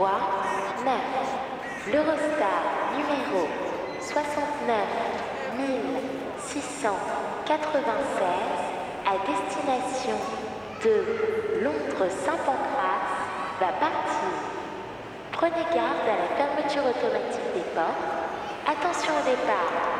voie 9. L'Eurostar numéro 69 696 à destination de Londres-Saint-Pancras va partir. Prenez garde à la fermeture automatique des portes. Attention au départ.